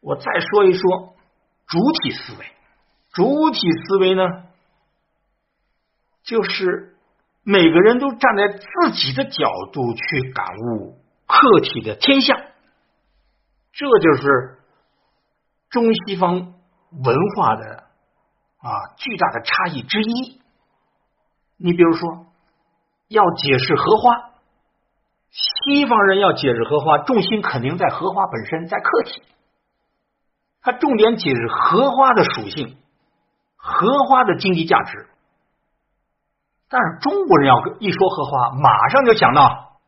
我再说一说主体思维。主体思维呢，就是每个人都站在自己的角度去感悟客体的天象，这就是中西方文化的啊巨大的差异之一。你比如说，要解释荷花，西方人要解释荷花，重心肯定在荷花本身，在客体，他重点解释荷花的属性。荷花的经济价值，但是中国人要一说荷花，马上就想到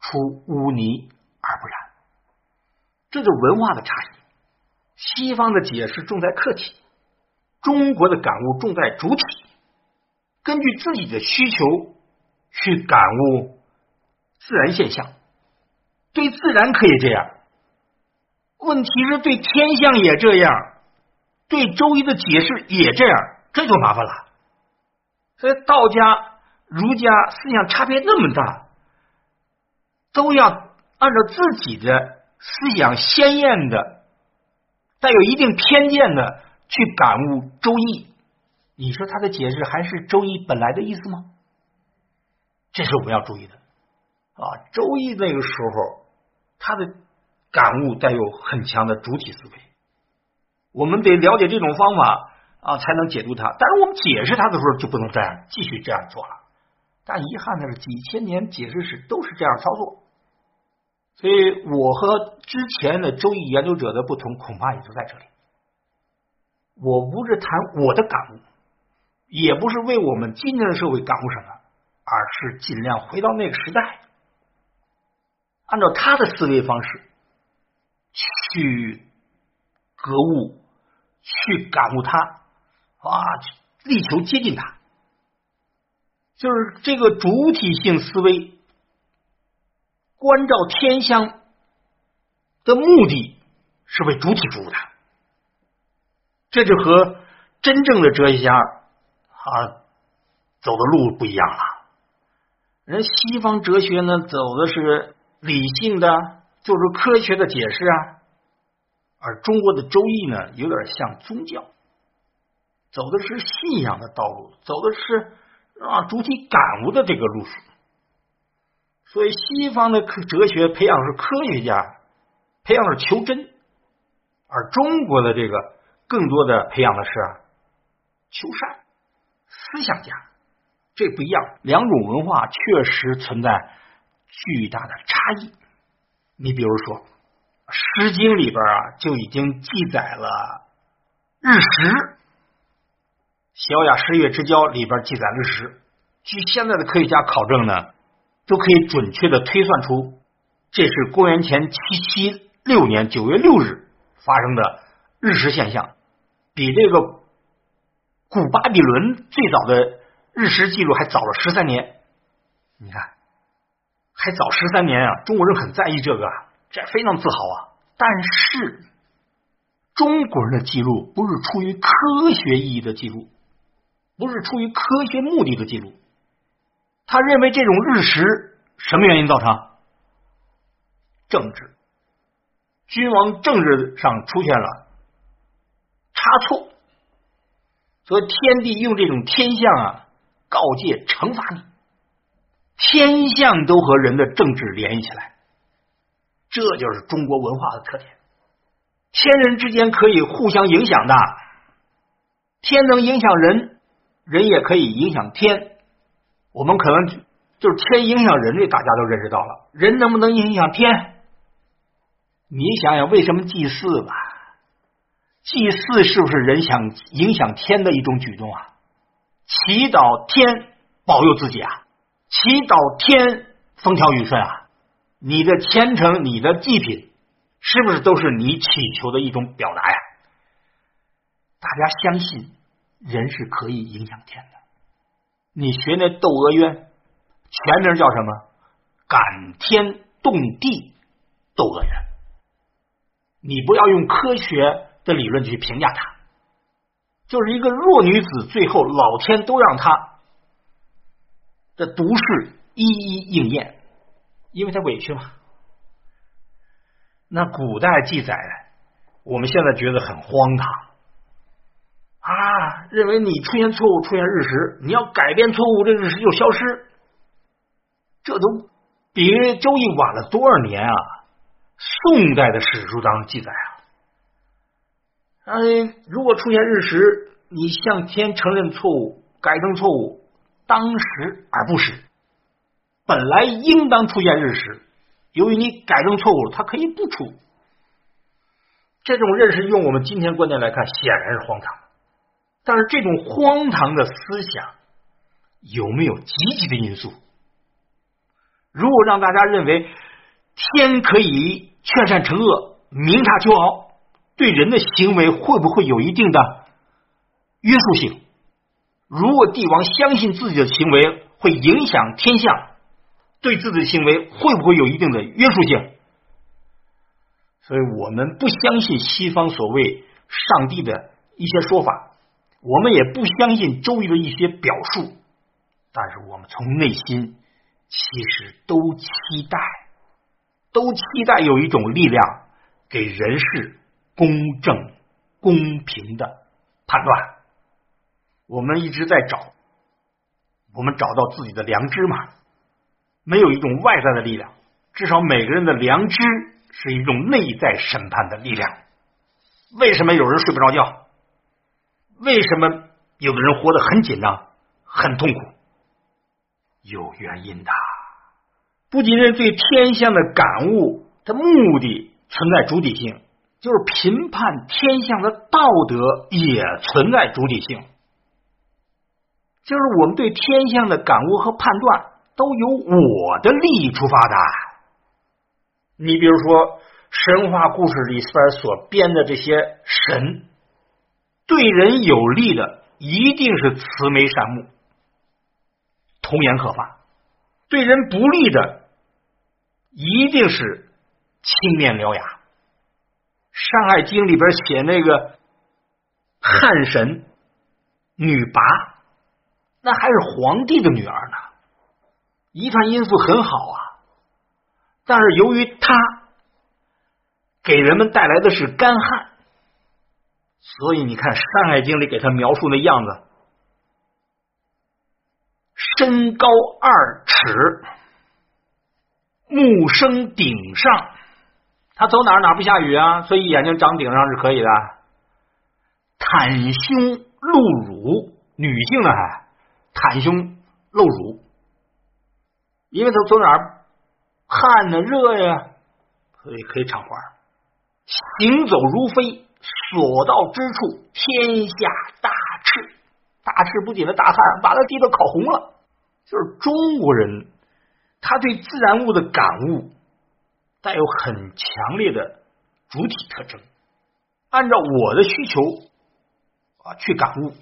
出污泥而不染，这就文化的差异。西方的解释重在客体，中国的感悟重在主体，根据自己的需求去感悟自然现象。对自然可以这样，问题是对天象也这样。对《周易》的解释也这样，这就麻烦了。所以道家、儒家思想差别那么大，都要按照自己的思想鲜艳的、带有一定偏见的去感悟《周易》。你说他的解释还是《周易》本来的意思吗？这是我们要注意的啊，《周易》那个时候他的感悟带有很强的主体思维。我们得了解这种方法啊，才能解读它。但是我们解释它的时候，就不能这样继续这样做了。但遗憾的是，几千年解释史都是这样操作。所以我和之前的周易研究者的不同，恐怕也就在这里。我不是谈我的感悟，也不是为我们今天的社会感悟什么，而是尽量回到那个时代，按照他的思维方式去。格物，去感悟它啊，力求接近它，就是这个主体性思维，关照天象的目的是为主体服务的，这就和真正的哲学家啊走的路不一样了。人西方哲学呢，走的是理性的，就是科学的解释啊。而中国的《周易》呢，有点像宗教，走的是信仰的道路，走的是啊主体感悟的这个路数。所以，西方的科哲学培养是科学家，培养是求真；而中国的这个更多的培养的是求善，思想家。这不一样，两种文化确实存在巨大的差异。你比如说。《诗经》里边啊，就已经记载了日食，《小雅十月之交》里边记载日食。据现在的科学家考证呢，都可以准确的推算出，这是公元前七七六年九月六日发生的日食现象，比这个古巴比伦最早的日食记录还早了十三年。你看，还早十三年啊！中国人很在意这个。这非常自豪啊！但是中国人的记录不是出于科学意义的记录，不是出于科学目的的记录。他认为这种日食什么原因造成？政治，君王政治上出现了差错，所以天帝用这种天象啊告诫惩罚你。天象都和人的政治联系起来。这就是中国文化的特点，天人之间可以互相影响的，天能影响人，人也可以影响天。我们可能就是天影响人，这大家都认识到了。人能不能影响天？你想想，为什么祭祀吧？祭祀是不是人想影响天的一种举动啊？祈祷天保佑自己啊？祈祷天风调雨顺啊？你的虔诚，你的祭品，是不是都是你祈求的一种表达呀？大家相信人是可以影响天的。你学那《窦娥冤》，全名叫什么？感天动地《窦娥冤》。你不要用科学的理论去评价他，就是一个弱女子，最后老天都让她的毒誓一一应验。因为他委屈嘛。那古代记载，我们现在觉得很荒唐啊，认为你出现错误、出现日食，你要改变错误，这日食就消失。这都比周易晚了多少年啊？宋代的史书当中记载啊，哎，如果出现日食，你向天承认错误，改正错误，当时而不时，本来应当出现日食，由于你改正错误，它可以不出。这种认识用我们今天观点来看，显然是荒唐。但是这种荒唐的思想有没有积极的因素？如果让大家认为天可以劝善惩恶、明察秋毫，对人的行为会不会有一定的约束性？如果帝王相信自己的行为会影响天象，对自己的行为会不会有一定的约束性？所以我们不相信西方所谓上帝的一些说法，我们也不相信周瑜的一些表述，但是我们从内心。其实都期待，都期待有一种力量给人事公正、公平的判断。我们一直在找，我们找到自己的良知嘛？没有一种外在的力量，至少每个人的良知是一种内在审判的力量。为什么有人睡不着觉？为什么有的人活得很紧张、很痛苦？有原因的，不仅是对天象的感悟的目的存在主体性，就是评判天象的道德也存在主体性。就是我们对天象的感悟和判断都由我的利益出发的。你比如说神话故事里边所编的这些神，对人有利的一定是慈眉善目。童颜可发，对人不利的一定是青面獠牙。《山海经》里边写那个汉神女拔，那还是皇帝的女儿呢，遗传因素很好啊。但是由于它给人们带来的是干旱，所以你看《山海经》里给他描述那样子。身高二尺，目生顶上。他走哪儿哪儿不下雨啊？所以眼睛长顶上是可以的。袒胸露乳，女性呢还袒胸露乳，因为他走哪儿汗呢热呀，所以可以敞怀。行走如飞，所到之处天下大赤。大赤不仅的大汗，把他地都烤红了。就是中国人，他对自然物的感悟带有很强烈的主体特征。按照我的需求啊去感悟，